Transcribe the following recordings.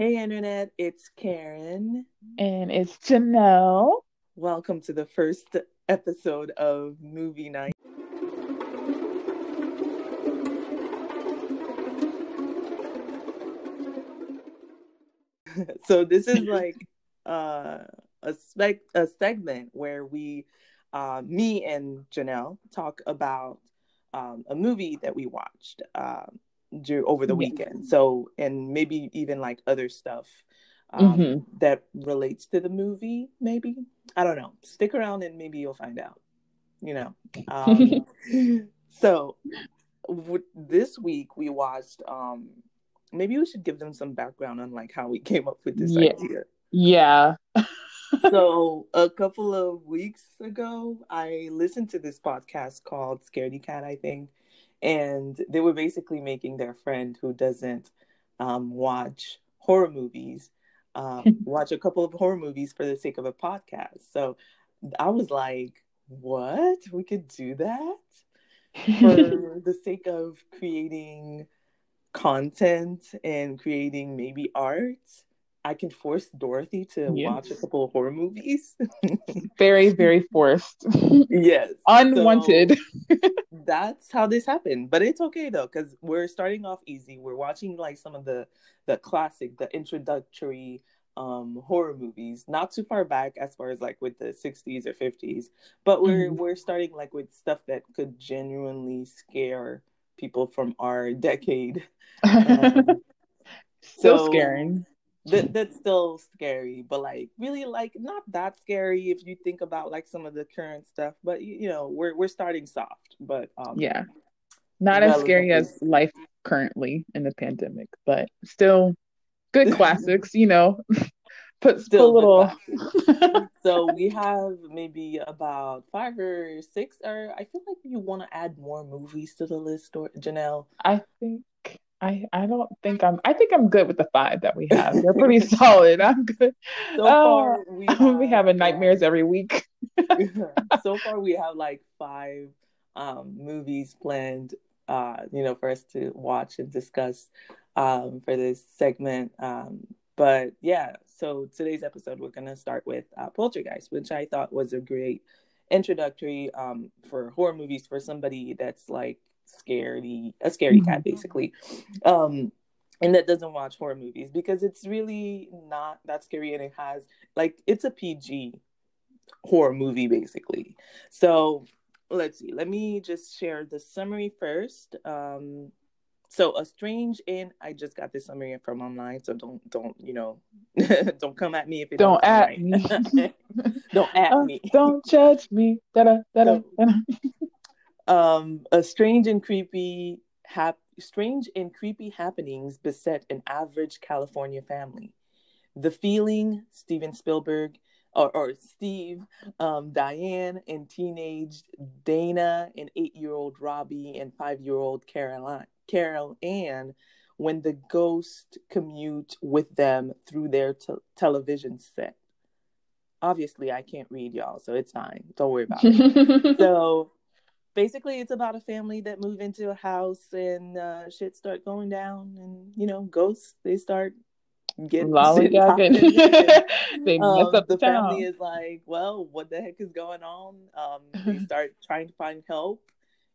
Hey, Internet, it's Karen. And it's Janelle. Welcome to the first episode of Movie Night. so, this is like uh, a, spec- a segment where we, uh, me and Janelle, talk about um, a movie that we watched. Um, over the weekend. So, and maybe even like other stuff um, mm-hmm. that relates to the movie. Maybe I don't know. Stick around and maybe you'll find out. You know. Um, so w- this week we watched. um Maybe we should give them some background on like how we came up with this yeah. idea. Yeah. so a couple of weeks ago, I listened to this podcast called Scaredy Cat, I think, and they were basically making their friend who doesn't um, watch horror movies um, watch a couple of horror movies for the sake of a podcast. So I was like, what? We could do that for the sake of creating content and creating maybe art. I can force Dorothy to yes. watch a couple of horror movies. very, very forced. yes. Unwanted. So that's how this happened. But it's okay though, because we're starting off easy. We're watching like some of the the classic, the introductory um horror movies not too far back as far as like with the 60s or 50s but we're mm-hmm. we're starting like with stuff that could genuinely scare people from our decade um, still so, scaring that that's still scary, but like really like not that scary if you think about like some of the current stuff. But you, you know, we're we're starting soft, but um yeah, not as scary as life currently in the pandemic, but still good classics. You know, put still a little. so we have maybe about five or six, or I feel like you want to add more movies to the list, or Janelle. I think I I don't think I'm. I think I'm good with the five that we have. They're pretty solid. I'm good. So far, uh, we have, we having nightmares every week. so far, we have like five um, movies planned. Uh, you know, for us to watch and discuss um, for this segment. Um, but yeah, so today's episode, we're gonna start with uh, Poltergeist, which I thought was a great introductory um, for horror movies for somebody that's like scaredy a scary mm-hmm. cat basically. Um and that doesn't watch horror movies because it's really not that scary and it has like it's a pg horror movie basically. So let's see. Let me just share the summary first. Um so a strange in i just got this summary from online so don't don't you know don't come at me if it don't, don't at right. me. Don't at uh, me. don't judge me. Da-da, da-da, da-da um, a strange and creepy hap- strange and creepy happenings beset an average California family. The Freeling, Steven Spielberg, or, or Steve, um, Diane, and teenage Dana, and eight-year-old Robbie, and five-year-old Caroline, Carol Anne, when the ghost commute with them through their te- television set. Obviously, I can't read y'all, so it's fine. Don't worry about it. so basically it's about a family that move into a house and uh, shit start going down and you know ghosts they start getting lollygagging. they um, mess up the, the family is like well what the heck is going on? Um, they start trying to find help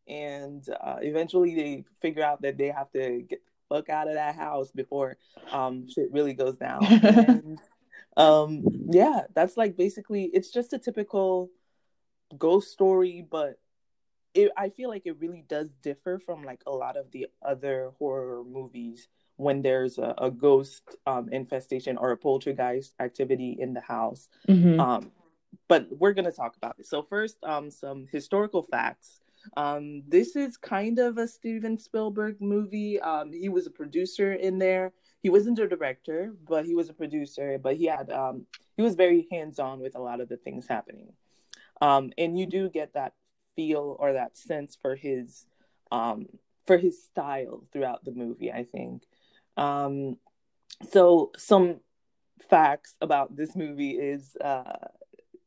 and uh, eventually they figure out that they have to get the fuck out of that house before um, shit really goes down. And, um, yeah that's like basically it's just a typical ghost story but it, I feel like it really does differ from like a lot of the other horror movies when there's a, a ghost um, infestation or a poltergeist activity in the house. Mm-hmm. Um, but we're going to talk about it. So, first, um, some historical facts. Um, this is kind of a Steven Spielberg movie. Um, he was a producer in there. He wasn't a director, but he was a producer. But he had um, he was very hands on with a lot of the things happening. Um, and you do get that feel or that sense for his um, for his style throughout the movie. I think. Um, so some facts about this movie is uh,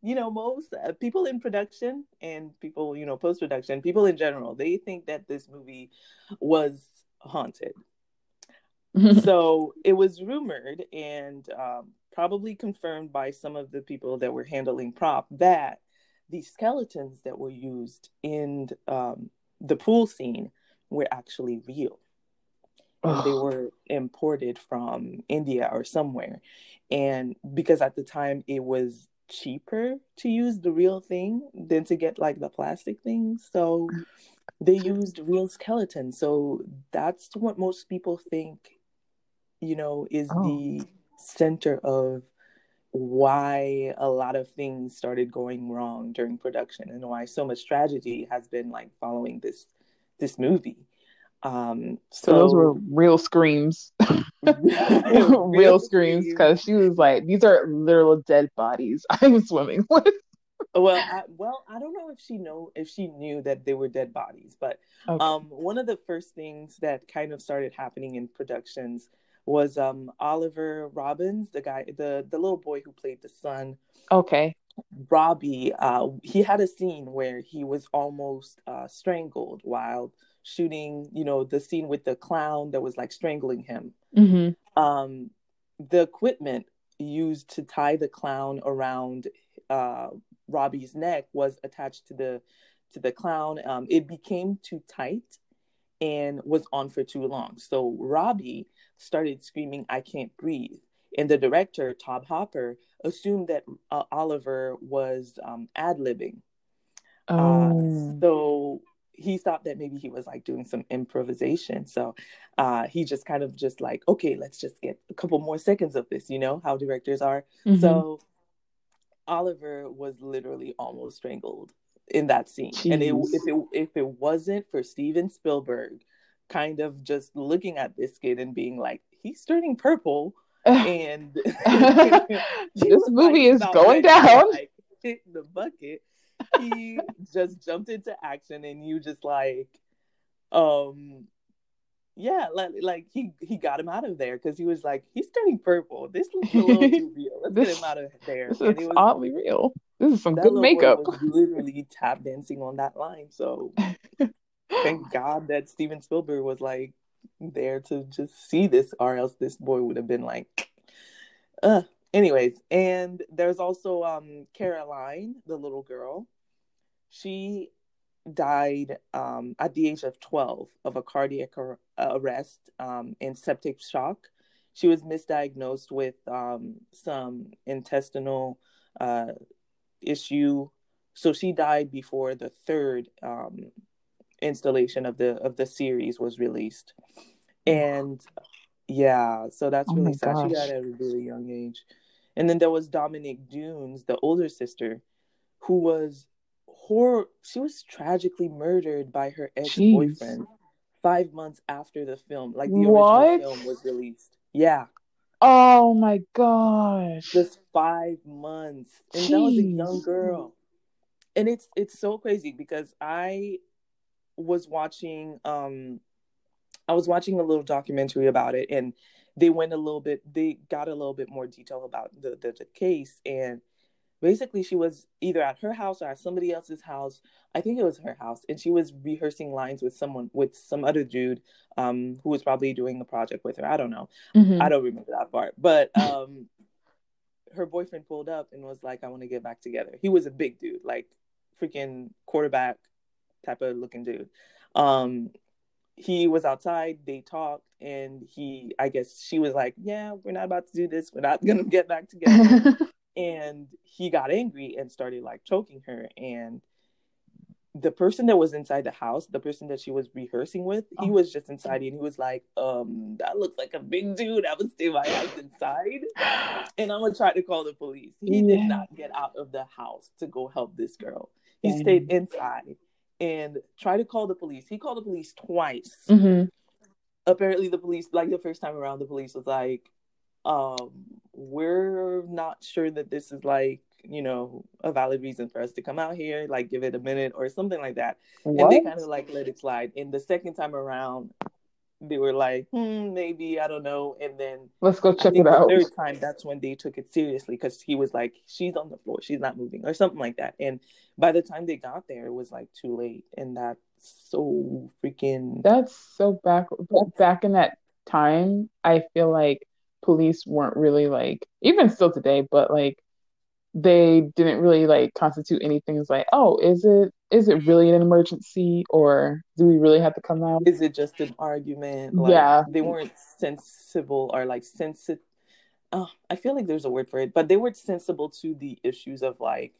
you know most uh, people in production and people you know post production people in general they think that this movie was haunted so it was rumored and um, probably confirmed by some of the people that were handling prop that the skeletons that were used in um, the pool scene were actually real. And they were imported from India or somewhere. And because at the time it was cheaper to use the real thing than to get like the plastic things. So they used real skeletons. So that's what most people think, you know, is oh. the center of why a lot of things started going wrong during production and why so much tragedy has been like following this this movie. Um, so, so those were real screams, real, real screams, because she was like, "These are literal dead bodies I'm swimming with." well, I, well, I don't know if she know if she knew that they were dead bodies, but okay. um, one of the first things that kind of started happening in productions was um, Oliver Robins, the guy, the the little boy who played the son. Okay. Robbie, uh, he had a scene where he was almost uh, strangled while shooting. You know, the scene with the clown that was like strangling him. Mm-hmm. Um, the equipment used to tie the clown around uh, Robbie's neck was attached to the to the clown. Um, it became too tight and was on for too long. So Robbie started screaming, "I can't breathe." And the director, Tobe Hooper, assumed that uh, Oliver was um, ad libbing. Uh, oh. Uh, so he thought that maybe he was like doing some improvisation. So uh, he just kind of just like, okay, let's just get a couple more seconds of this, you know, how directors are. Mm-hmm. So Oliver was literally almost strangled in that scene. Jeez. And it, if it if it wasn't for Steven Spielberg kind of just looking at this kid and being like, he's turning purple and this movie like, is going down. Like, hit the bucket. He just jumped into action and you just like um yeah, like, like he he got him out of there because he was like, he's turning purple. This looks a little too real. Let's this, get him out of there. This and it was oddly real. This is some good makeup. Literally tap dancing on that line. So thank God that Steven Spielberg was like there to just see this, or else this boy would have been like, uh. Anyways, and there's also um Caroline, the little girl. She died um, at the age of 12 of a cardiac ar- arrest um, and septic shock. She was misdiagnosed with um, some intestinal uh, issue, so she died before the third um, installation of the of the series was released. And yeah, so that's oh really sad. Gosh. She died at a really young age. And then there was Dominic Dunes, the older sister, who was horror she was tragically murdered by her ex-boyfriend Jeez. five months after the film like the what? original film was released yeah oh my gosh. Just five months. And Jeez. that was a young girl. And it's it's so crazy because i was watching um i was watching a little documentary about it and they went a little bit they got a little bit more detail about the the, the case and basically she was either at her house or at somebody else's house. I think it was her house and she was rehearsing lines with someone with some other dude um, who was probably doing the project with her. I don't know. Mm-hmm. i don't remember that part. But um, her boyfriend pulled up and was like i want to get back together. He was a big dude like freaking quarterback type of looking dude. Um, he was outside they talked and he i guess she was like yeah we're not about to do this. We're not gonna get back together and he got angry and started like choking her and the person that was inside the house the person that she was rehearsing with he oh. was just inside and he was like um that looks like a big dude i would stay my ass inside and i'm gonna try to call the police he yeah. did not get out of the house to go help this girl he Dang. stayed inside and tried to call the police he called the police twice mm-hmm. apparently the police like the first time around the police was like um, we're not sure that this is like you know a valid reason for us to come out here like give it a minute or something like that. What? and they kind of like let it slide. And the second time around they were like hmm maybe i don't know. And then let's go check it out. third time that's when they took it seriously because he was like she's on the floor. She's not moving or something like that. And by the time they got there it was like too late. And that's so freaking that's so back back in that time, I feel like police weren't really like, even still today, but like they didn't really like constitute anything as like, oh, is it is it really an emergency or do we really have to come out? Is it just an argument? Like, yeah. They weren't sensible or like sensitive. Oh, I feel like there's a word for it, but they weren't sensible to the issues of like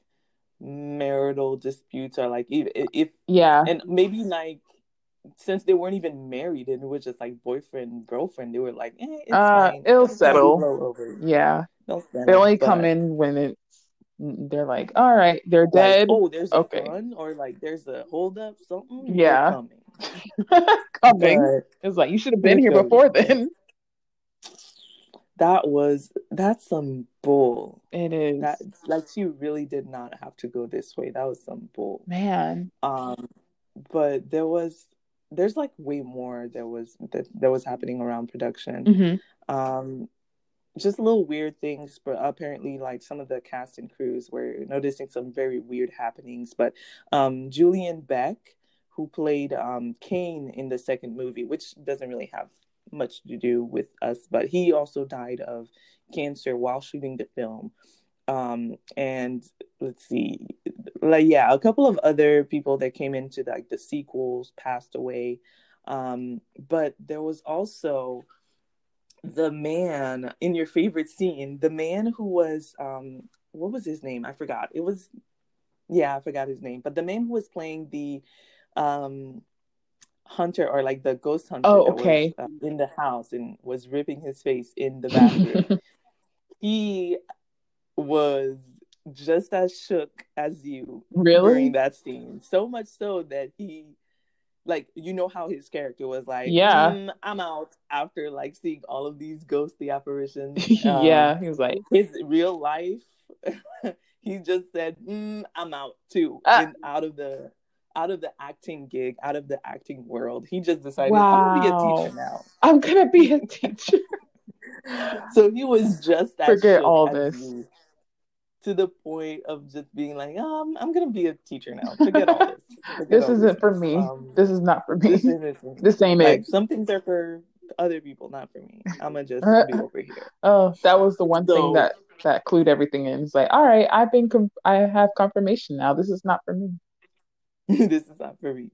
marital disputes or like if, if yeah, and maybe like since they weren't even married and it was just like boyfriend girlfriend, they were like, eh, it's uh, fine. It'll settle. Yeah, settle, they only but... come in when it's they're like, all right, they're like, dead. oh, there's okay. a gun or like there's a holdup, something. Yeah, coming. coming. it's like you should have been here before then. That was that's some bull. It is. That like she really did not have to go this way. That was some bull. Man. Um, but there was there's like way more that was that, that was happening around production. Mm-hmm. Um, just little weird things, but apparently, like some of the cast and crews were noticing some very weird happenings. But um, Julian Beck, who played um, Kane in the second movie, which doesn't really have much to do with us, but he also died of cancer while shooting the film. Um, and let's see, like yeah, a couple of other people that came into like the sequels passed away. Um, but there was also the man in your favorite scene, the man who was um what was his name? I forgot. It was yeah, I forgot his name. But the man who was playing the um hunter or like the ghost hunter oh, okay. Was, uh, in the house and was ripping his face in the bathroom. he was just as shook as you really? during that scene. So much so that he like you know how his character was like yeah. Mm, i'm out after like seeing all of these ghostly apparitions. Um, yeah he was like his real life he just said mm, i'm out too uh, and out of the out of the acting gig out of the acting world he just decided wow. i'm gonna be a teacher now. I'm gonna be a teacher. So he was just forget all this. you to the point of just being like, um, I'm gonna be a teacher now. Forget all this. Forget this isn't this. for me. Um, this is not for me. This, isn't, this ain't like, it. Some things are for other people, not for me. I'm gonna just be over here. Oh, that was the one so, thing that that clued everything in. It's like, all right, I've been, com- I have confirmation now. This is not for me. this is not for me.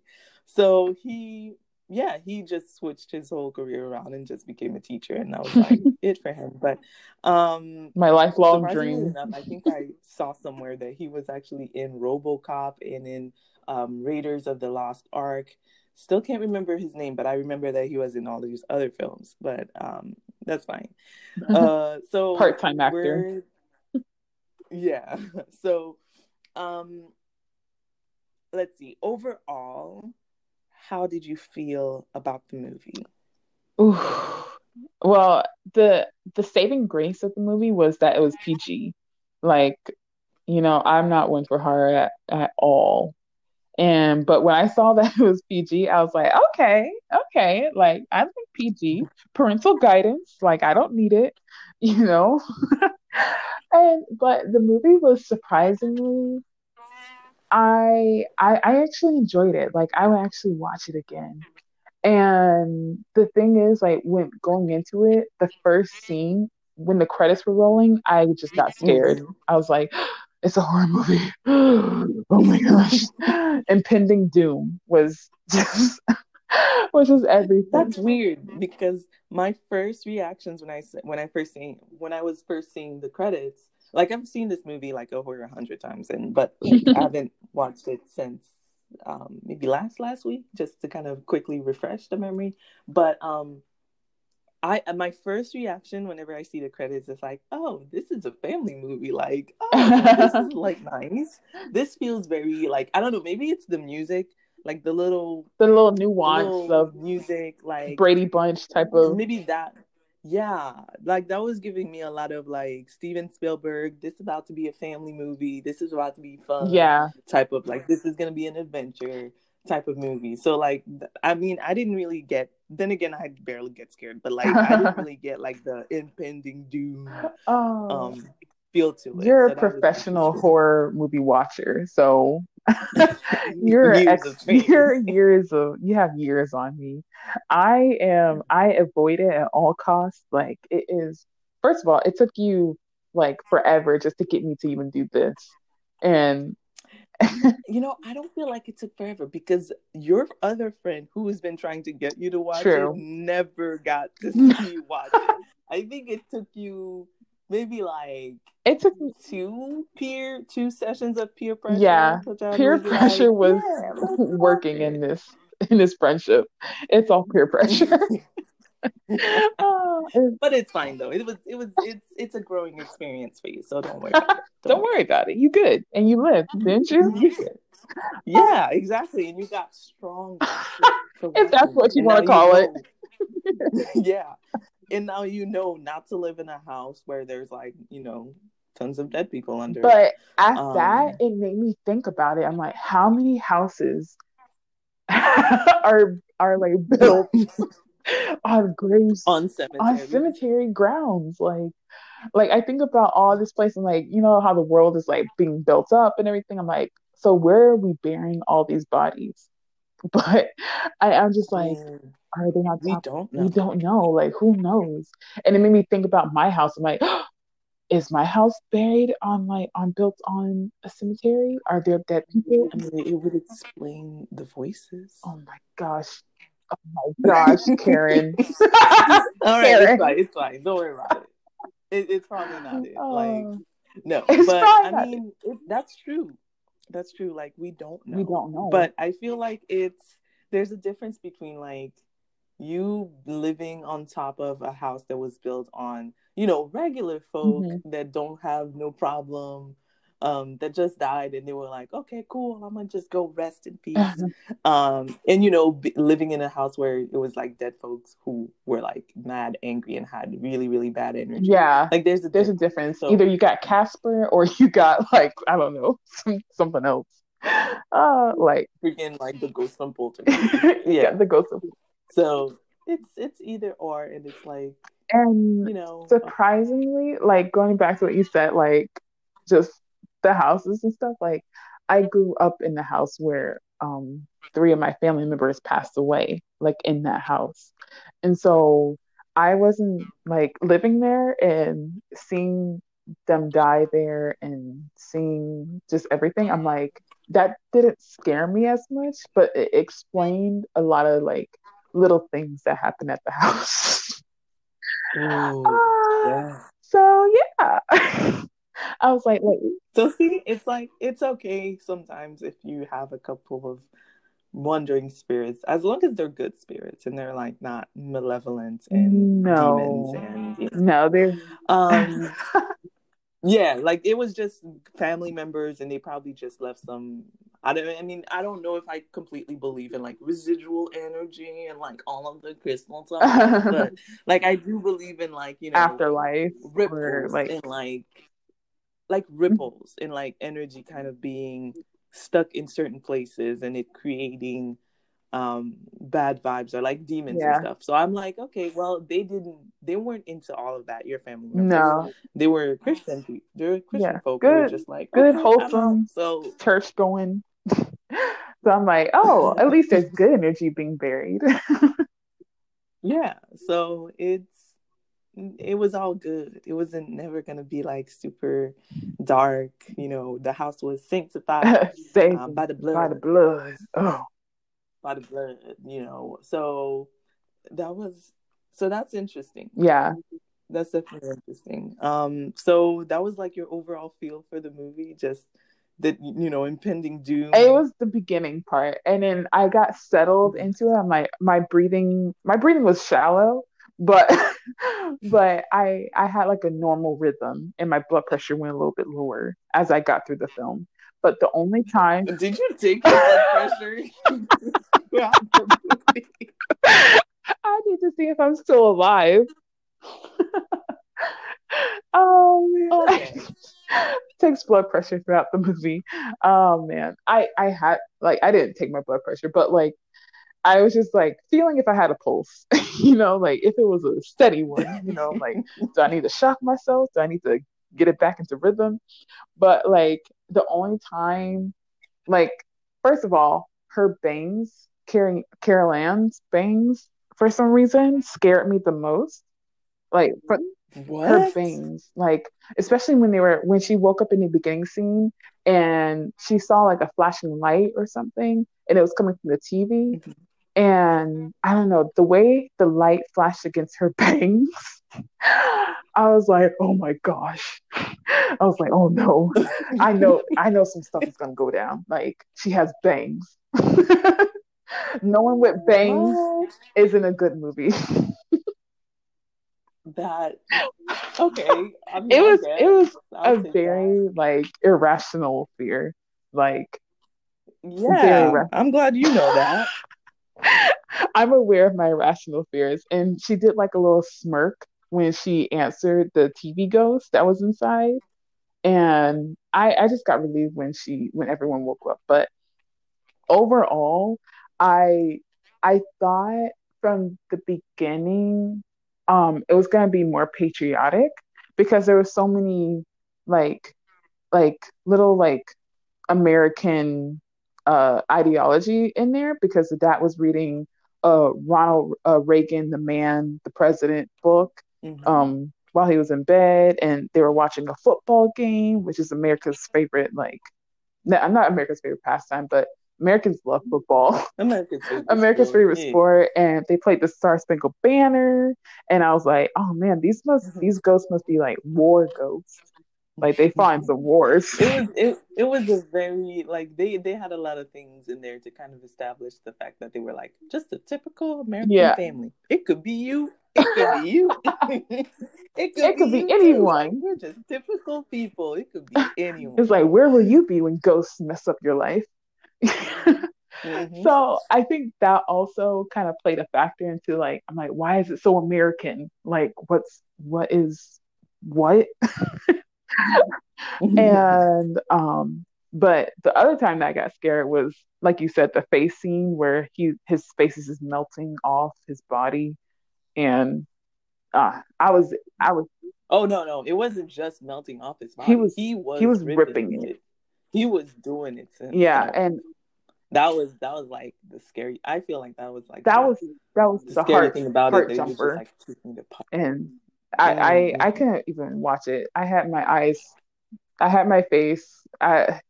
So he yeah, he just switched his whole career around and just became a teacher, and that was like it for him. But um, my lifelong dream. Enough, I think I saw somewhere that he was actually in RoboCop and in um, Raiders of the Lost Ark. Still can't remember his name, but I remember that he was in all these other films. But um, that's fine. Uh, so part-time actor. Yeah. So, um, let's see. Overall how did you feel about the movie? Ooh. Well, the the saving grace of the movie was that it was PG. Like, you know, I'm not one for horror at, at all. And but when I saw that it was PG, I was like, okay, okay, like I think PG, parental guidance, like I don't need it, you know. and but the movie was surprisingly I, I I actually enjoyed it. Like I would actually watch it again. And the thing is, like when going into it, the first scene when the credits were rolling, I just got scared. I was like, "It's a horror movie! oh my gosh!" Impending doom was just was just everything. That's weird because my first reactions when I when I first seen when I was first seeing the credits like I've seen this movie like over a hundred times, and but like, I haven't watched it since um, maybe last last week, just to kind of quickly refresh the memory. But um, I my first reaction whenever I see the credits is like, oh, this is a family movie. Like, oh, this is like nice. This feels very like I don't know. Maybe it's the music like the little the little nuance little of music like Brady Bunch type of maybe that yeah, like that was giving me a lot of like Steven Spielberg. This is about to be a family movie. This is about to be fun. Yeah, type of like this is gonna be an adventure type of movie. So like, I mean, I didn't really get. Then again, I barely get scared, but like I didn't really get like the impending doom oh. um feel to it. You're a professional horror movie watcher, so you're years ex- you're years of you have years on me. I am I avoid it at all costs. Like it is first of all, it took you like forever just to get me to even do this. And you know, I don't feel like it took forever because your other friend who has been trying to get you to watch True. it never got to see you watch it. I think it took you maybe like it took two peer two sessions of peer pressure. Yeah, peer pressure like, was yeah, working in this in this friendship. It's all peer pressure. oh, but it's fine though. It was it was it's it's a growing experience for you, so don't worry. Don't, don't worry about it. You good and you lived, didn't you? yeah, exactly. And you got strong. if that's what you want to call it. yeah, and now you know not to live in a house where there's like you know tons of dead people under. But at um, that, it made me think about it. I'm like, how many houses are are like built on graves on cemetery on cemetery grounds? Like, like I think about all this place and like you know how the world is like being built up and everything. I'm like, so where are we burying all these bodies? But I, I'm just like. Mm are they not? We don't know. We don't know. Like who knows? And it made me think about my house. I'm like, oh, is my house buried on like on built on a cemetery? Are there dead people? I mean, it would explain the voices. Oh my gosh. Oh my gosh, Karen. All right, Karen. it's fine. It's fine. Don't worry about it. it it's probably not it. Oh. Like oh. no, but I mean, it, that's true. That's true. Like we don't know. We don't know. But I feel like it's there's a difference between like you living on top of a house that was built on, you know, regular folk mm-hmm. that don't have no problem, um, that just died, and they were like, okay, cool, I'm gonna just go rest in peace. Um, and you know, b- living in a house where it was like dead folks who were like mad, angry, and had really, really bad energy. Yeah, like there's a there's difference. a difference. So, Either you got Casper or you got like I don't know some, something else. Uh, like freaking like the ghost from Poltergeist. yeah, yeah, the ghost of so it's it's either or, and it's like and you know surprisingly, like going back to what you said, like just the houses and stuff. Like I grew up in the house where um three of my family members passed away, like in that house, and so I wasn't like living there and seeing them die there and seeing just everything. I'm like that didn't scare me as much, but it explained a lot of like little things that happen at the house. Ooh, uh, yeah. So yeah. I was like, wait. So see, it's like it's okay sometimes if you have a couple of wandering spirits, as long as they're good spirits and they're like not malevolent and no. demons and you know. no, they're um yeah, like it was just family members and they probably just left some I don't. I mean, I don't know if I completely believe in like residual energy and like all of the crystal stuff, but like I do believe in like you know afterlife ripples like and like like ripples and like energy kind of being stuck in certain places and it creating um bad vibes or like demons yeah. and stuff. So I'm like, okay, well they didn't they weren't into all of that, your family members. No. They were Christian people. They were Christian yeah. folk. Good, just like good, okay, wholesome so church going so I'm like, oh, at least there's good energy being buried. yeah. So it's it was all good. It wasn't never gonna be like super dark. You know, the house was sanctified um, by the blood. By the blood. Oh. By the blood. You know. So that was so that's interesting. Yeah. That's definitely interesting. Um, so that was like your overall feel for the movie, just the you know impending doom. It was the beginning part and then i got settled into it. I'm like my breathing my breathing was shallow but but i i had like a normal rhythm and my blood pressure went a little bit lower as i got through the film. But the only time did you take your blood pressure? I need to see if i'm still alive oh man. Oh, okay. takes blood pressure throughout the movie. Oh man, I I had like I didn't take my blood pressure, but like I was just like feeling if I had a pulse, you know, like if it was a steady one, you know, like do I need to shock myself? Do I need to get it back into rhythm? But like the only time like first of all, her bangs, Carrie, Carol Anne's bangs, for some reason, scared me the most. Like for What? her bangs, like especially when they were when she woke up in the beginning scene and she saw like a flashing light or something, and it was coming from the TV. Mhm. And I don't know, the way the light flashed against her bangs, I was like, oh my gosh. I was like, oh no. I know I know some stuff is gonna go down. Like she has bangs. no one with bangs What? isn't a good movie. That okay. I mean, It was it was a very like irrational fear. Like Yeah, I'm glad you know that. I'm aware of my irrational fears. And she did like a little smirk when she answered the TV ghost that was inside. And I, I just got relieved when she when everyone woke up. But overall, I I thought from the beginning um it was gonna be more patriotic because there were so many like like little like American uh ideology in there because the dad was reading uh Ronald uh, Reagan, the man, the president book Mhm. um while he was in bed and they were watching a football game, which is America's favorite like no, not America's favorite pastime, but Americans love football. America's favorite America's sport. favorite Yeah. sport, and they played the Star Spangled Banner, and I was like, oh man, these must Mhm. these ghosts must be like war ghosts, like they in some wars. It was it, it was a very like they they had a lot of things in there to kind of establish the fact that they were like just a typical American Yeah. family. It could be you. It could be you. it could, It could be too. anyone. Like, we're just typical people. It could be anyone. It's like, where will you be when ghosts mess up your life? Mhm. So I think that also kind of played a factor into like, I'm like, why is it so American? Like, what's what is what? and um but the other time that I got scared was like you said the face scene where he his face is just melting off his body and uh I was I was oh no no, it wasn't just melting off his body. He was- he was he was ripping it. He was doing it. To yeah and that was that was like the scary. I feel like that was like that the- was that was the the scary heart thing about heart it. Was just like and I, I Mhm. I couldn't even watch it I had my eyes I had my face I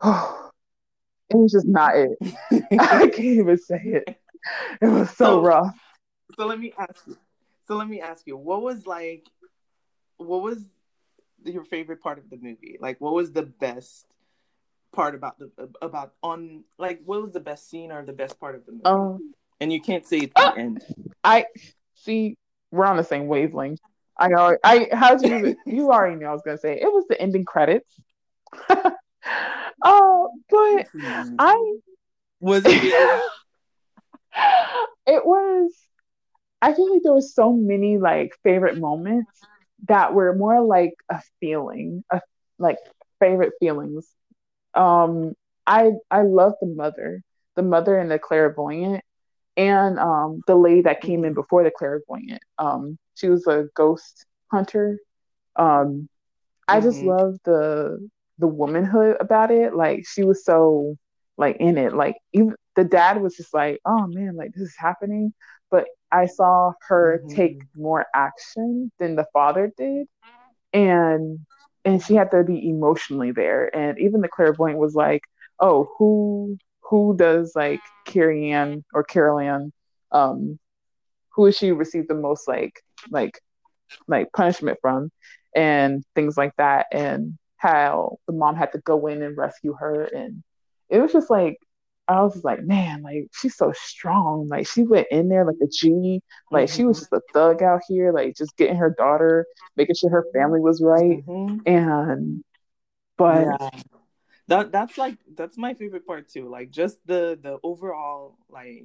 oh, it was just not it I can't even say it it was so So- rough so let me ask you. So let me ask you. What was like? What was your favorite part of the movie? Like, what was the best part about the about on like what was the best scene or the best part of the movie? um and you can't say it's Ah! the end. I see. We're on the same wavelength. I know. I how'd you you already know I was gonna say it was the ending credits. oh, but I Was it? it was. I feel like there was so many like favorite moments that were more like a feeling, a like favorite feelings. Um, I I love the mother, the mother and the clairvoyant, and um the lady that came in before the clairvoyant. Um, she was a ghost hunter. Um, I just Mhm. love the the womanhood about it. Like she was so like in it. Like even the dad was just like, oh man, like this is happening. But I saw her Mhm. take more action than the father did, and and she had to be emotionally there. And even the clairvoyant was like, oh, who who does like Carrie Ann or Carol Anne, um, who does she received the most like like like punishment from, and things like that, and how the mom had to go in and rescue her, and it was just like I was like, man, like she's so strong. Like she went in there like a G. Like she was just a thug out here, like just getting her daughter, making sure her family was right. Mhm. And but yeah that that's like that's my favorite part too like just the the overall like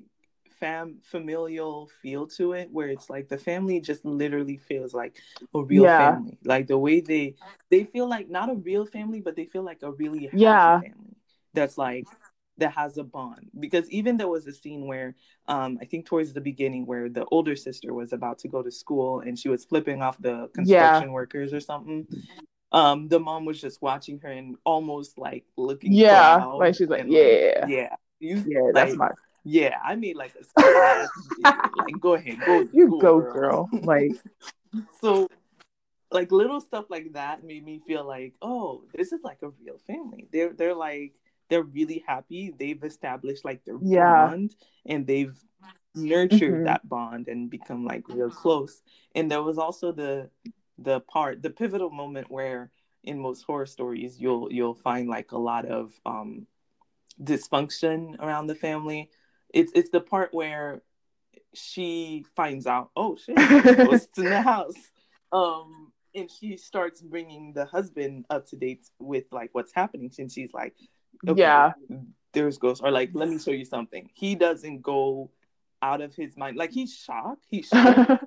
fam familial feel to it where it's like the family just literally feels like a real Yeah. family like the way they they feel like not a real family but they feel like a really happy Yeah. family that's like that has a bond because even there was a scene where um i think towards the beginning where the older sister was about to go to school and she was flipping off the construction workers or something um, the mom was just watching her and almost like looking. Yeah, like she's like, yeah, yeah, you, yeah, like, that's my. yeah. I made like a like, go ahead, go, You school, go, girl. Like, so like little stuff like that made me feel like, oh, this is like a real family. They're they're like they're really happy. They've established like their Yeah. bond and they've nurtured Mhm. that bond and become like real close. And there was also the the part, the pivotal moment where in most horror stories you'll you'll find like a lot of um dysfunction around the family. It's it's the part where she finds out, oh shit, ghosts in the house. Um, and she starts bringing the husband up to date with like what's happening. And she's like, okay, Yeah. there's ghosts. Or like, let me show you something. He doesn't go out of his mind. Like he's shocked. He's shocked.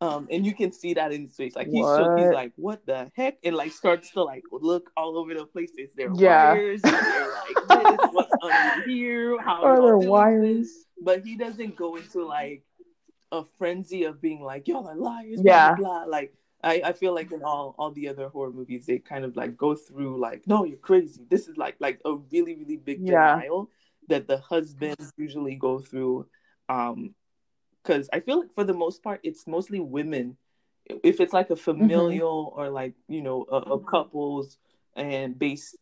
um, and you can see that in his face. Like he's shook. He's like, what the heck? And like starts to like look all over the place. Is there Yeah. wires? Is there like this? What's under here? How Are there doing this? wires? but he doesn't go into like a frenzy of being like y'all are liars Yeah. blah, blah, blah. like I, I feel like in all all the other horror movies they kind of like go through like no you're crazy this is like like a really really big Yeah. denial that the husbands usually go through um because i feel like for the most part it's mostly women if it's like a familial or like you know a, a couples and based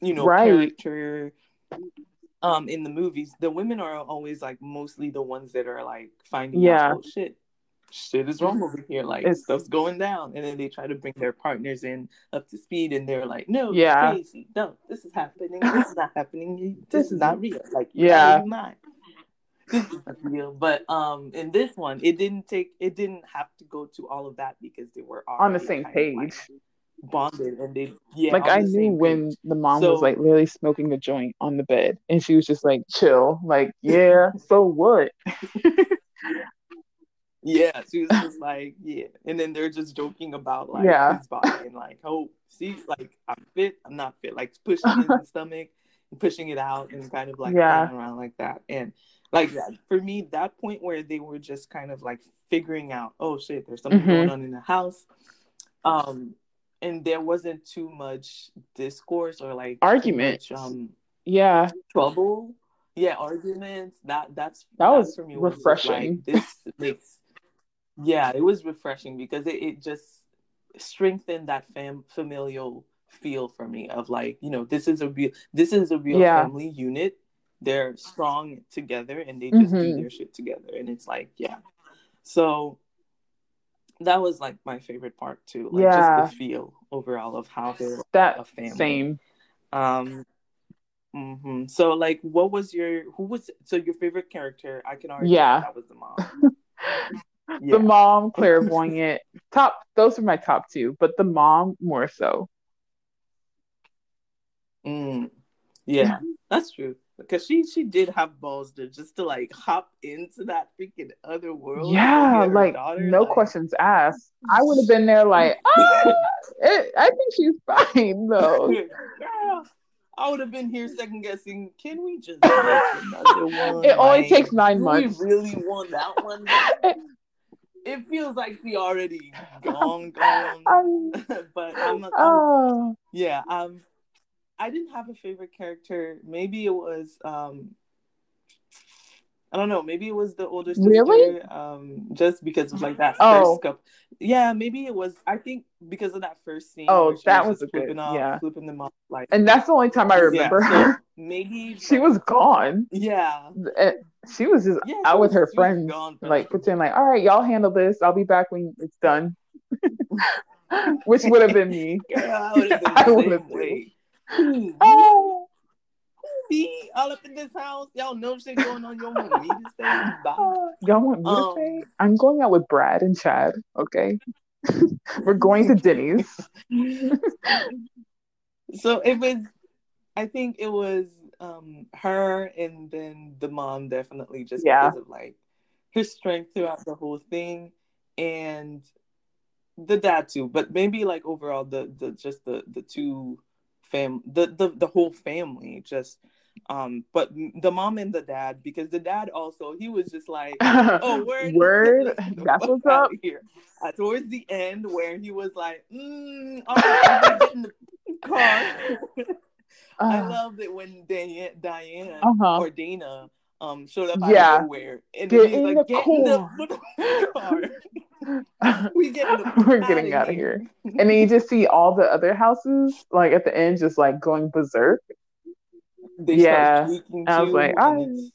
you know Right. character um in the movies the women are always like mostly the ones that are like finding Yeah. out oh shit shit is wrong over here like It's- stuff's going down and then they try to bring their partners in up to speed and they're like no Yeah. crazy no this is happening this is not happening this is not real like Yeah. not this is not real but um in this one it didn't take it didn't have to go to all of that because they were On the same of, like, page. bonded and they yeah like I knew when page. the mom So- was like literally smoking a joint on the bed, and she was just like chill, like yeah, so what? Yeah, she was just like, yeah. And then they're just joking about like Yeah. his body and like, oh, see, like I'm fit, I'm not fit, like pushing his stomach and pushing it out and kind of like Yeah. around like that. And like that for me, that point where they were just kind of like figuring out, oh shit, there's something Mhm. going on in the house. Um and there wasn't too much discourse or like too Arguments. um Yeah, trouble. Yeah, arguments. That that's That was for me was refreshing. like, this makes yeah, it was refreshing because it, it just strengthened that fam familial feel for me of like, you know, this is a real this is a real Yeah. family unit. They're strong together and they just do Mhm. their shit together. And it's like, yeah. So that was like my favorite part too. Like Yeah. just the feel overall of how they're that a family. same. um, hmm so like, what was your who was so your favorite character? I can already Yeah. that was the mom. Yeah. The mom, clairvoyant, top. Those are my top two, but the mom more so. Mm. Yeah, that's true. Because she she did have balls to just to like hop into that freaking other world. Yeah, like daughter, no like- questions asked. I would have been there like, ah, it, I think she's fine though. Girl, I would have been here second guessing. Can we just another one? It only takes nine months. We really want that one. It feels like she already gone, gone. Um, but I'm, I'm oh, yeah. Um, I didn't have a favorite character. Maybe it was um. I don't know. Maybe it was the older sister. Really? Um, just because of like that Oh. first couple. Yeah, maybe it was. I think because of that first scene. Oh, that was just a good- off, yeah. flipping them off. Like, and that's the only time I remember yeah, her. so maybe She was gone. Yeah, Eh, She was just yeah. out with was- her she friends, gone like pretend like, all right, y'all handle this. I'll be back when it's done. Which would have been me. Girl, I would have been me? All up in this house? Y'all know shit going on. Y'all want me to stay? Bye. y'all want me to Um, say? I'm going out with Brad and Chad. Okay, we're going to Denny's. so it was i think it was um her and then the mom definitely just Yeah. because of like her strength throughout the whole thing and the dad too but maybe like overall the the just the the two fam the the, the whole family just Um, but the mom and the dad, because the dad also he was just like, "Oh, word, word, that's what's up." Here. Uh, towards the end, where he was like, mm, "All right, get in the car." uh, I loved it when Diane, Diane uh-huh. or Dana um showed up out yeah. of nowhere and get he's like, "Get in the car." we getting We're getting out of here. here. and then you just see all the other houses, like at the end, just like going berserk. They yeah, I was like, and,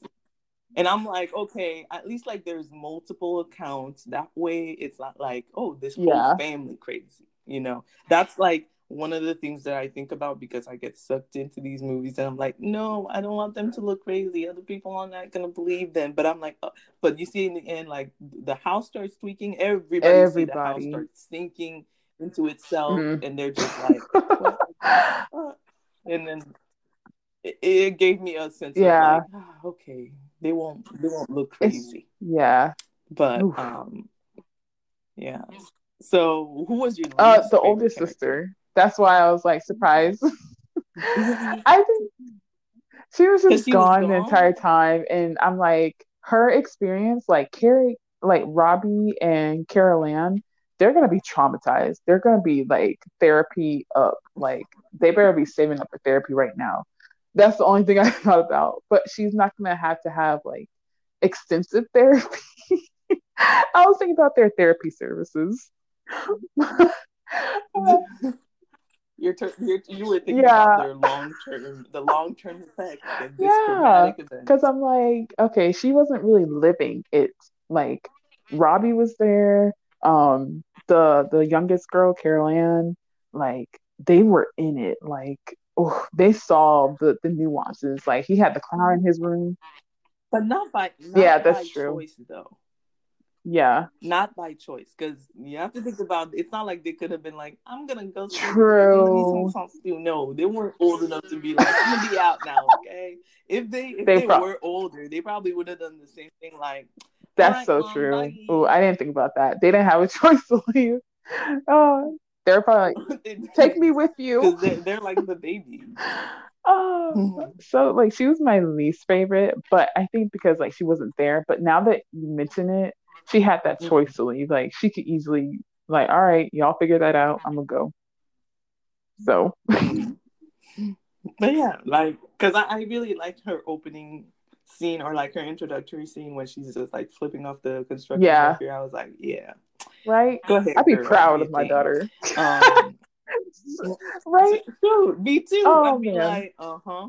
and I'm like, okay, at least like there's multiple accounts. That way, it's not like, oh, this whole yeah. family crazy. You know, that's like one of the things that I think about because I get sucked into these movies and I'm like, no, I don't want them to look crazy. Other people are not gonna believe them. But I'm like, uh, but you see in the end, like the house starts tweaking. Everybody, everybody. the house starts sinking into itself, mm-hmm. and they're just like, and then it, it, gave me a sense yeah. of like, oh, okay, they won't, they won't look crazy. It's, yeah, but Oof. um, yeah. So who was your uh the older character? sister? That's why I was like surprised. I think she was just she gone, was gone the entire time, and I'm like, her experience, like Carrie, like Robbie and Carol Anne, they're gonna be traumatized. They're gonna be like therapy up. Like they better be saving up for therapy right now. That's the only thing I thought about. But she's not gonna have to have like extensive therapy. I was thinking about their therapy services. You're, ter- you're you were thinking yeah. about their long term, the long term effects of this yeah, traumatic event. Because I'm like, okay, she wasn't really living it. Like Robbie was there, um, the the youngest girl, Carol Anne, like they were in it. Like, oh, they saw the the nuances. Like he had the clown in his room, but not by not yeah, that's by true. Choice, though. Yeah. Not by choice, because you have to think about it's not like they could have been like, I'm gonna go True. No, they weren't old enough to be like, I'm gonna be out now, okay? If they if they, they pro- were older, they probably would have done the same thing like That's so um, true. Oh, I didn't think about that. They didn't have a choice to leave. Oh, they're probably like, take me with you. They're, they're like the baby. Oh, so like she was my least favorite, but I think because like she wasn't there. But now that you mention it, she had that mm-hmm. choice to leave. Like she could easily like, all right, y'all figure that out. I'm gonna go. So, but yeah, like, cause I, I really liked her opening scene or like her introductory scene when she's just like flipping off the construction yeah. worker. I was like, yeah, right. Go ahead. I'd be girl, proud of my think. daughter. Um, right? Dude, me too. Oh, I'd be man. like, uh huh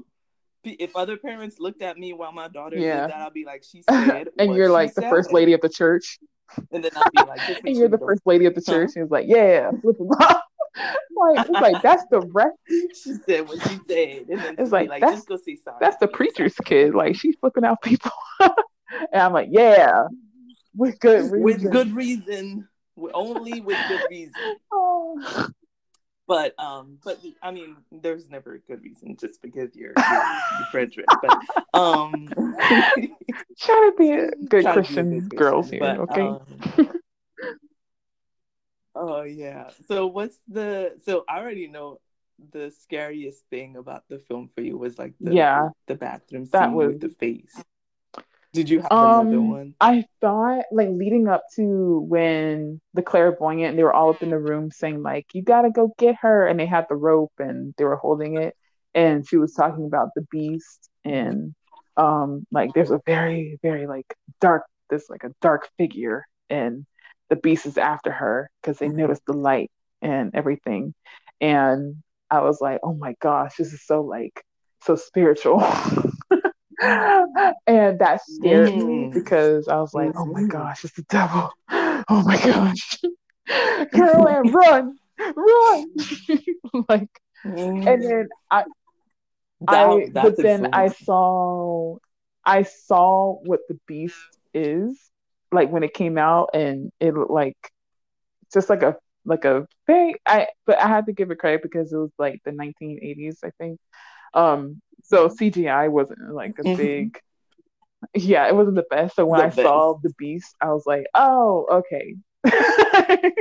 if other parents looked at me while my daughter yeah. did that, I'd be like, she said, and you're like the first lady of the church. And then I'd be like, and you're the first lady of the church. Huh? And it's like, yeah, flip them off. like it's like that's the rest. She said what she said, and then it's like, like that's, just go see sorry. That's the preacher's kid. Like she's flipping out people, and I'm like, yeah, with good reason. With good reason. Only with good reason. Oh but um but i mean there's never a good reason just because you're, you're Frederick but um try to be a good christian a good girls here but, okay? um, oh yeah. So what's the so i already know the scariest thing about the film for you was like the yeah. the bathroom scene that was with the face did you have um, another one? I thought like leading up to when the clairvoyant and they were all up in the room saying like you gotta go get her and they had the rope and they were holding it and she was talking about the beast and um like there's a very very like dark this like a dark figure and the beast is after her because they noticed the light and everything and I was like oh my gosh this is so like so spiritual and that scared mm. me because I was like, oh my gosh, it's the devil. Oh my gosh. Carol Anne, run, run. like, mm. and then I, I, but then I saw, I saw what the beast is like when it came out and it looked like just like a like a very I but I had to give it credit because it was like the 1980s I think um so CGI wasn't like a mm-hmm. big yeah, it wasn't the best. So when the I best. saw the beast, I was like, oh, okay.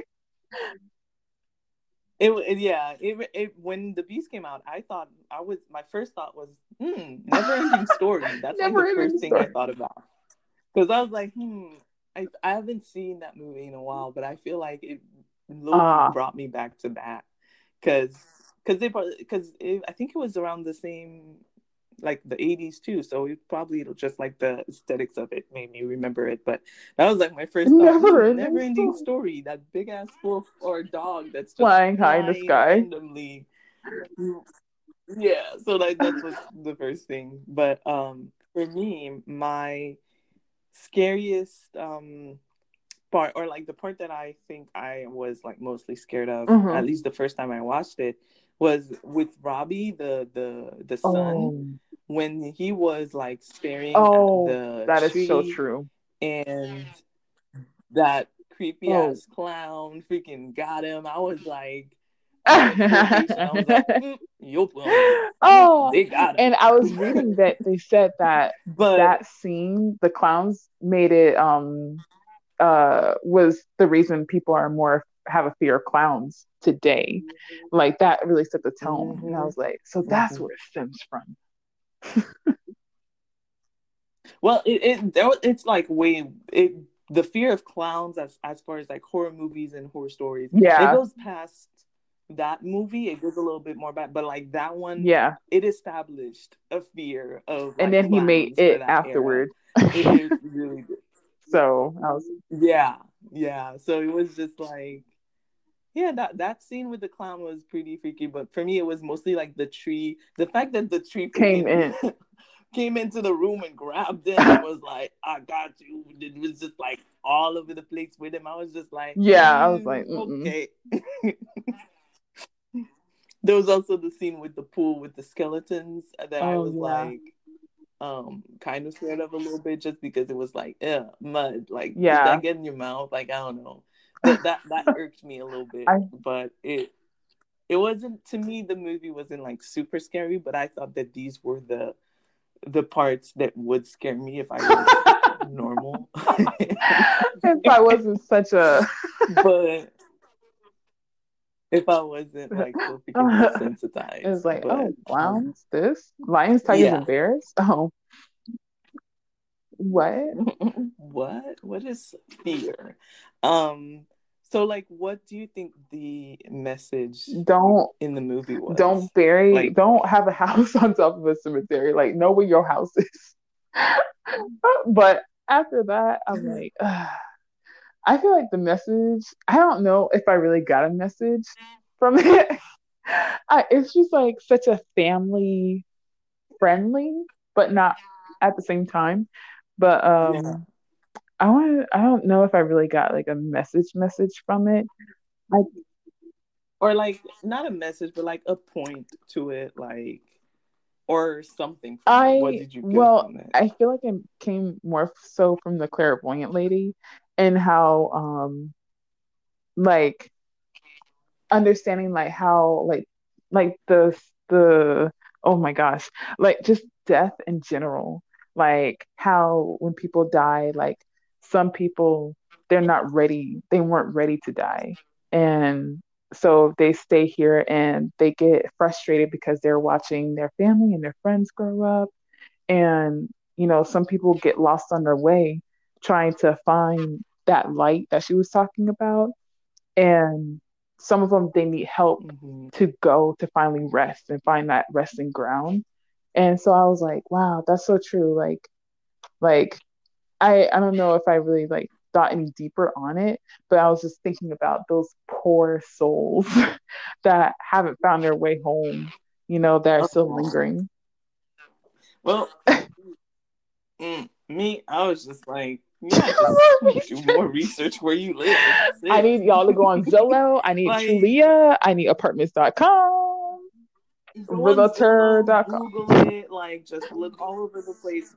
It, it yeah. It, it when the beast came out, I thought I was my first thought was, hmm, never ending story. That's like the first thing I thought about because I was like, hmm, I I haven't seen that movie in a while, but I feel like it uh, brought me back to that because because they because I think it was around the same like the 80s too so it probably just like the aesthetics of it made me remember it but that was like my first never, thought, never ending story. that big ass wolf or dog that's flying high in the sky randomly. yeah so like that's was the first thing but um for me my scariest um part or like the part that i think i was like mostly scared of mm-hmm. at least the first time i watched it was with robbie the the the son oh when he was like staring oh, at the that is so true. And that creepy oh. ass clown freaking got him. I was like, I was like mm, oh, they got him. And I was reading that they said that but, that scene, the clowns made it um uh was the reason people are more have a fear of clowns today. Like that really set the tone. Mm-hmm. And I was like, so that's mm-hmm. where it stems from. well, it, it it's like way it the fear of clowns as as far as like horror movies and horror stories. Yeah, it goes past that movie. It goes a little bit more back, but like that one, yeah, it established a fear of. And then he made it afterward. it is really good. So I was yeah, yeah. So it was just like yeah that that scene with the clown was pretty freaky but for me it was mostly like the tree the fact that the tree came in. came into the room and grabbed him and was like i got you. It was just like all over the place with him. I was just like yeah mm, i was like mm-mm. okay. There was also the scene with the pool with the skeletons that oh, i was yeah. like um kind of scared of a little bit just because it was like yeah mud like yeah. that get in your mouth like i don't know that that, that irked me a little bit, I, but it it wasn't to me. The movie wasn't like super scary, but I thought that these were the the parts that would scare me if I was normal. if I wasn't such a, but if I wasn't like so desensitized, it's like, but, oh, clowns, um, this lions, tigers, yeah. and bears. Oh, what? what? What is fear? Um, so like what do you think the message don't in the movie was? Don't bury like, don't have a house on top of a cemetery. Like know where your house is. but after that, I'm like, Ugh. I feel like the message, I don't know if I really got a message from it. I, it's just like such a family friendly, but not at the same time. But um yeah. I want I don't know if I really got like a message message from it. I, or like not a message, but like a point to it, like or something. I what did you well, I feel like it came more so from the clairvoyant lady and how um like understanding like how like like the the oh my gosh like just death in general like how when people die like some people they're not ready they weren't ready to die. And so they stay here and they get frustrated because they're watching their family and their friends grow up. And you know some people get lost on their way trying to find that light that she was talking about. And some of them they need help mm-hmm. to go to finally rest and find that resting ground and so i was like wow that's so true like like I I don't know if I really like thought any deeper on it, but I was just thinking about those poor souls that haven't found their way home, you know, that are still lingering. Well, mm, me, I was just like, yeah, just do more research where you live. I need y'all to go on Zillow. I need like, Trulia. I need apartments.com. Realtor.com. Google it. Like, just look all over the place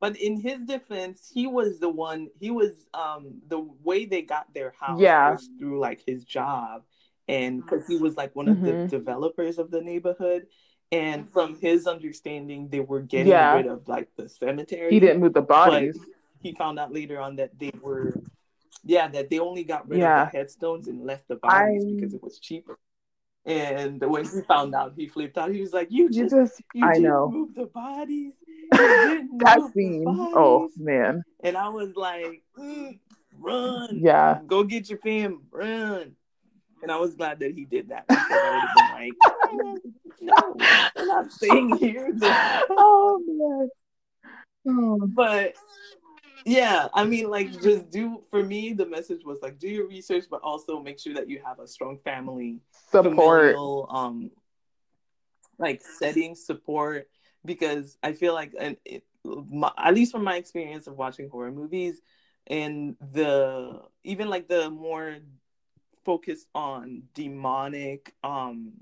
but in his defense, he was the one. He was um the way they got their house yeah. was through like his job, and because he was like one of mm-hmm. the developers of the neighborhood. And from his understanding, they were getting yeah. rid of like the cemetery. He didn't move the bodies. he found out later on that they were, yeah, that they only got rid yeah. of the headstones and left the bodies I... because it was cheaper. And when he found out, he flipped out. He was like, "You just, You just, you I didn't know move the bodies. That scene. Oh man, And I was like, mm, "Run, yeah, go get your fam, run." And I was glad that he did that I would have been like, "No, I'm not staying here." oh man. Oh, but yeah i mean like just do for me the message was like do your research but also make sure that you have a strong family support. familial um like setting support because i feel like and it, my, at least from my experience of watching horror movies and the even like the more focused on demonic um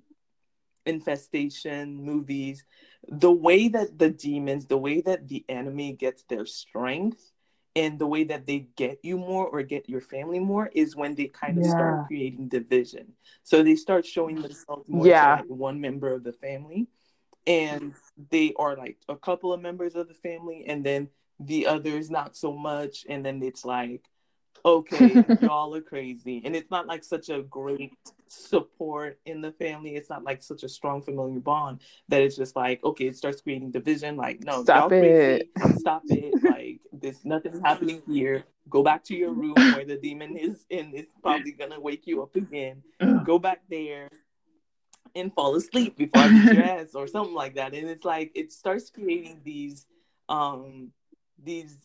infestation movies the way that the demons the way that the enemy gets their strength and the way that they get you more or get your family more is when they kind of Yeah. start creating division so they start showing themselves more Yeah. to like one member of the family and they are like a couple of members of the family and then the others not so much and then it's like okay y'all are crazy. And it's not like such a great support in the family. It's not like such a strong familiar bond that it's just like okay it starts creating division. Like no Stop it. crazy. stop it. Like there's nothing happening here. Go back to your room where the demon is and it's probably gonna wake you up again. Go back there and fall asleep before I beat your ass or something like that. And it's like it starts creating these um these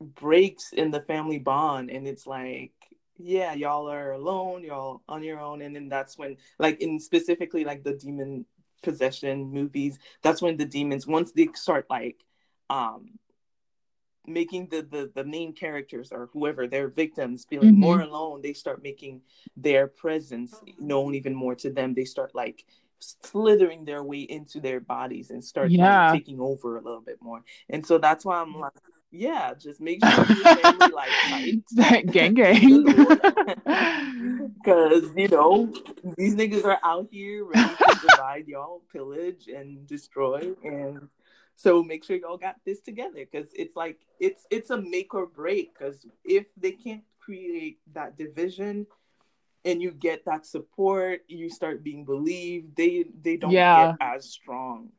breaks in the family bond and it's like yeah y'all are alone y'all on your own and then that's when like in specifically like the demon possession movies that's when the demons once they start like um making the the, the main characters or whoever their victims feeling Mhm. more alone they start making their presence known even more to them they start like slithering their way into their bodies and start Yeah. like, taking over a little bit more and so that's why i'm like yeah just make sure your family like tight gang gang. because you know these niggas are out here ready to divide y'all, pillage and destroy, and so make sure y'all got this together because it's like it's it's a make or break. Because if they can't create that division and you get that support, you start being believed. They they don't Yeah. get as strong,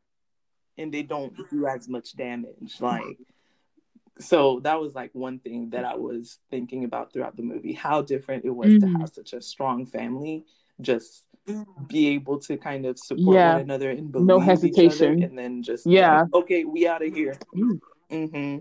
and they don't do as much damage. Like so that was like one thing that I was thinking about throughout the movie how different it was to Mhm. have such a strong family just be able to kind of support Yeah. one another and believe No each other hesitation. and then just Yeah. like, okay we out of here Mm. hmm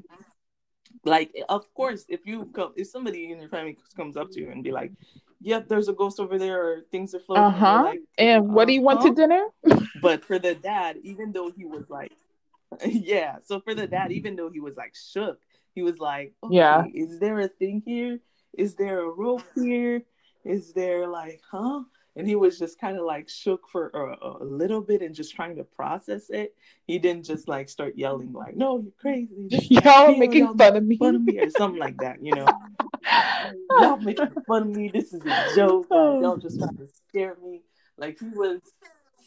like of course if you come if somebody in your family comes up to you and be like yep there's a ghost over there or things are floating uh-huh like, And what do you want to "Uh-huh." dinner? but for the dad, even though he was like, yeah. So for the dad, even though he was like shook, he was like, okay, Yeah. is there a thing here? Is there a rope here? Is there like, huh? And he was just kind of like shook for a, a little bit and just trying to process it. He didn't just like start yelling like, "No, you're crazy! This Y'all making Y'all fun of me. fun of me or something like that, you know. Y'all making fun of me. This is a joke. Like, y'all just trying to scare me. Like he was,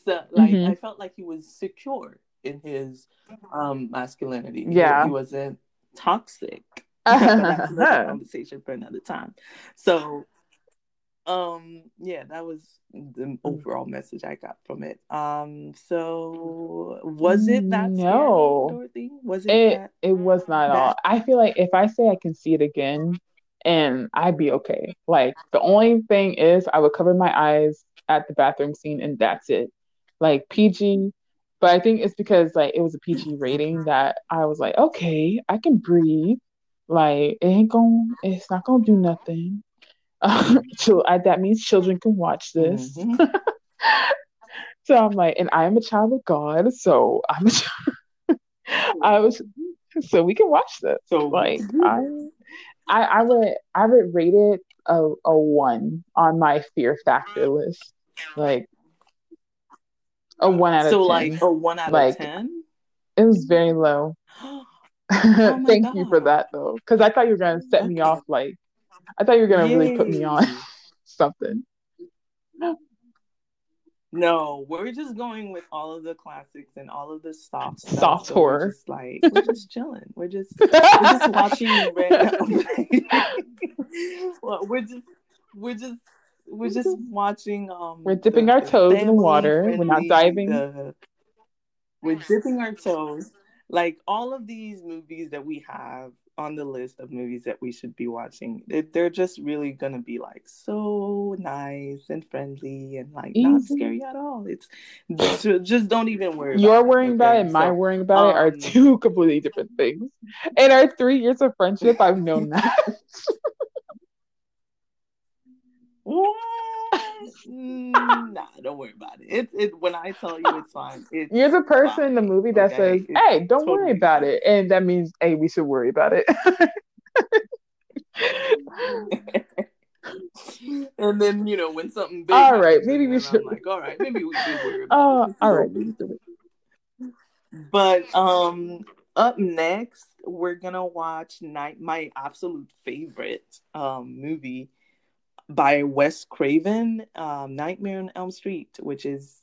like Mhm. I felt like he was secure in his um masculinity. Yeah. he, wasn't toxic. that's another conversation for another time. So, um, yeah, that was the overall message I got from it. Um, so was it that No. scary, Dorothy? Was it, It that? it was not at all. I feel like if I say I can see it again, and I'd be okay. Like the only thing is I would cover my eyes at the bathroom scene and that's it. Like PG, but I think it's because like it was a PG rating that I was like, okay, I can breathe. Like it ain't gonna, it's not gonna do nothing. so I, that means children can watch this. Mhm. So I'm like, and I am a child of God, so I'm a child. I was, so we can watch this. So Like I, I, I would, I would rate it a, a one on my fear factor list. Like a one out of so like a one out Like, of ten. it was very low. Oh Thank you for that though, because I thought you were gonna set me off. Like I thought you were gonna really put me on something. No, we're just going with all of the classics and all of the soft stuff. Soft So horror. We're just like we're just chilling. We're just we're just watching well, we're just we're just we're just watching. Um, we're dipping the, our toes in the water. We're not diving. the- we're dipping our toes. Like all of these movies that we have on the list of movies that we should be watching, they- they're just really gonna be like so nice and friendly and like not scary at all. It's just, just don't even worry. Your about worrying it, about okay? it and my worrying about it are um, two completely different things. In our three years of friendship, I've known that. Mm, nah, don't worry about it. It's it. When I tell you it's fine, it's You're the person in the movie that okay? says, It's "Hey, don't worry about fine. it," and that means, "Hey, we should worry about it." and then you know when something big. All right, maybe we should- I'm like, all right, maybe we should worry about Oh, it. All right. But um, up next we're gonna watch night my absolute favorite um movie by Wes Craven, um, Nightmare on Elm Street, which is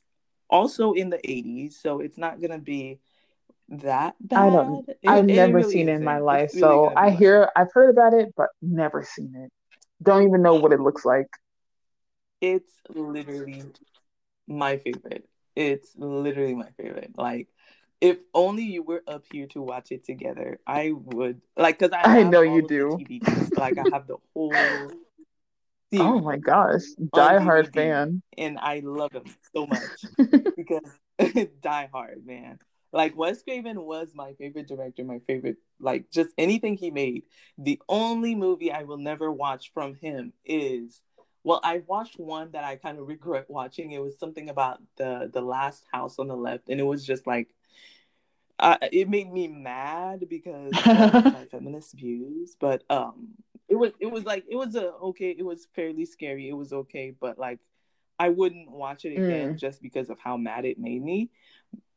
also in the 80s, so it's not gonna be that bad. I don't- It- I've it never really seen it in my life, really so I hear, I've heard about it, but never seen it. Don't even know what it looks like. it's literally my favorite. It's literally my favorite. Like, if only you were up here to watch it together, I would like because I, I know you do. DVDs. Like, I have the whole. Oh my gosh, die hard DVD. fan. and I love him so much because Die Hard, man. Like Wes Craven was my favorite director, my favorite, like just anything he made. The only movie I will never watch from him is, well, I watched one that I kind of regret watching. It was something about the the last house on the left, and it was just like, uh, it made me mad because of my feminist views. But um, it was it was like it was a okay. It was fairly scary. It was okay, but like I wouldn't watch it again just because of how mad it made me.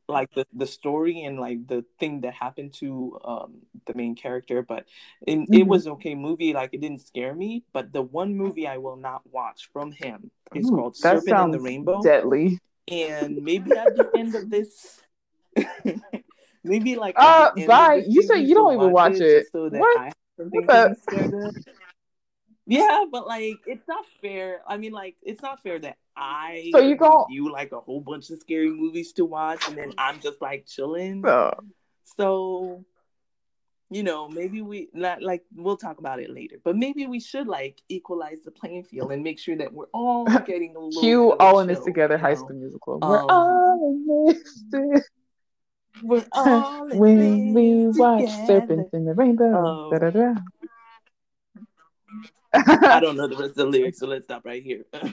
Like the, the story and like the thing that happened to um the main character, but it, it Mhm. was okay movie. Like it didn't scare me. But the one movie I will not watch from him is Ooh, called Serpent in the Rainbow. deadly. and maybe at the end of this, maybe like Uh, at the end of bye. You said you don't even watch it. just so that What? I have something What to the- be scared of. Yeah, but like it's not fair. I mean, like it's not fair that I So you gon- you like a whole bunch of scary movies to watch, and then I'm just like chilling. So, you know, maybe we not like we'll talk about it later, but maybe we should like equalize the playing field and make sure that we're all getting a little. cue of all in this together, High? School Musical. We're Um, all in this. together. We're all when we this watch together. Serpents in the Rainbow. Da-da-da. I don't know the rest of the lyrics, so let's stop right here. I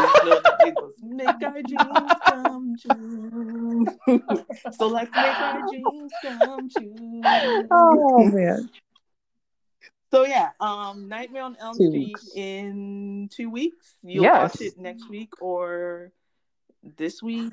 just know that it make our dreams come true. so let's make our dreams come true. oh man. So yeah, um, Nightmare on Elm Two Street weeks. in two weeks. You'll Yes. watch it next week or this week.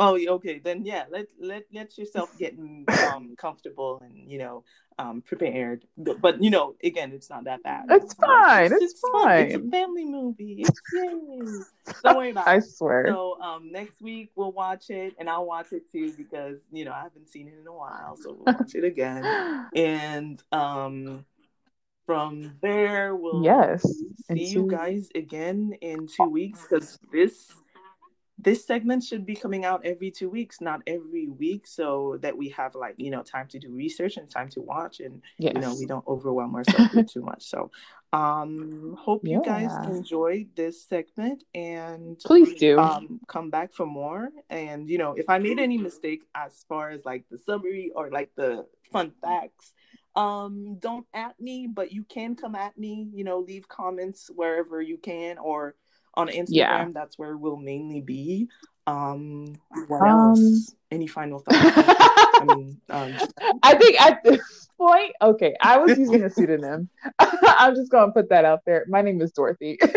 Oh, okay. Then yeah, let let let yourself get um comfortable and you know um prepared. But, but you know, again, it's not that bad. It's fine, it's just fun. It's a fine. family movie. It's yay. Don't worry about I it. swear. So um, next week we'll watch it, and I'll watch it too because you know I haven't seen it in a while, so we'll watch it again. And um, from there we'll yes. see in you guys again in two weeks because this this segment should be coming out every two weeks, not every week, so that we have like you know time to do research and time to watch, and Yes. you know we don't overwhelm ourselves with too much. So um, hope you guys Yeah. enjoyed this segment and Please do. um come back for more and you know if i made any mistake as far as like the summary or like the fun facts um don't at me but you can come at me you know leave comments wherever you can or on instagram Yeah. that's where we'll mainly be um what Um, else any final thoughts i mean um I think at this point, okay, I was using a pseudonym. I'm just gonna put that out there. My name is Dorothy.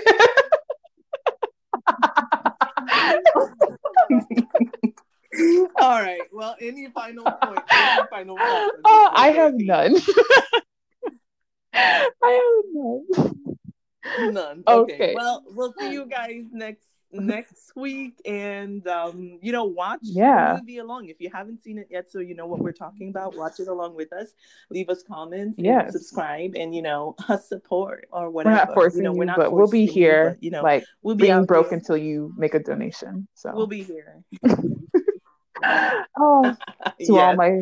all right well any final point any final thoughts at this Oh, point, I have none. I have none. None. Okay. Okay. Well, we'll see you guys next next week and um, you know, watch Yeah. the movie along. If you haven't seen it yet, so you know what we're talking about, watch it along with us. Leave us comments yeah subscribe and you know, us support or whatever We're not forcing you know, you, we're not but we'll be you, here, but, you know, like we'll be being broke here. until you make a donation. So, We'll be here. oh, to all my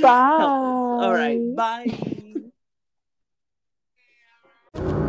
bye. All right. Bye.